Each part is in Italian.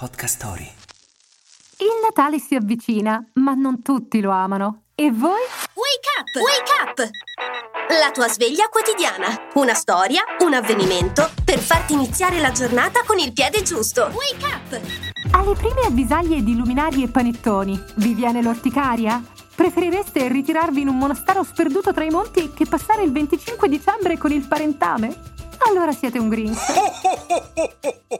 Podcast Story. Il Natale si avvicina, ma non tutti lo amano. E voi? Wake up! Wake up! La tua sveglia quotidiana. Una storia, un avvenimento per farti iniziare la giornata con il piede giusto. Wake up! Alle prime avvisaglie di luminari e panettoni, vi viene l'orticaria? Preferireste ritirarvi in un monastero sperduto tra i monti che passare il 25 dicembre con il parentame? Allora siete un Grinch.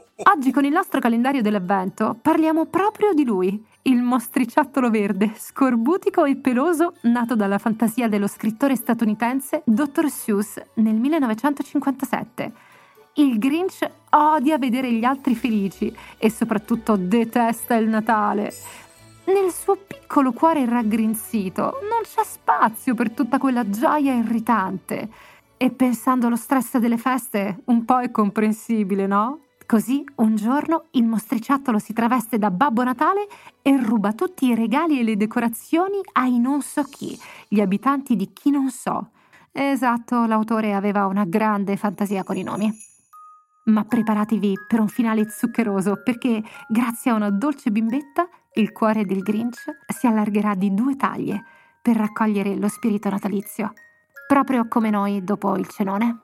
Oggi con il nostro calendario dell'avvento parliamo proprio di lui, il mostriciattolo verde, scorbutico e peloso, nato dalla fantasia dello scrittore statunitense Dr. Seuss nel 1957. Il Grinch odia vedere gli altri felici e soprattutto detesta il Natale. Nel suo piccolo cuore raggrinzito non c'è spazio per tutta quella gioia irritante. E pensando allo stress delle feste, un po' è comprensibile, no? Così un giorno il mostriciattolo si traveste da Babbo Natale e ruba tutti i regali e le decorazioni ai non so chi, gli abitanti di chi non so. Esatto, l'autore aveva una grande fantasia con i nomi. Ma preparatevi per un finale zuccheroso perché, grazie a una dolce bimbetta, il cuore del Grinch si allargherà di due taglie per raccogliere lo spirito natalizio proprio come noi dopo il cenone.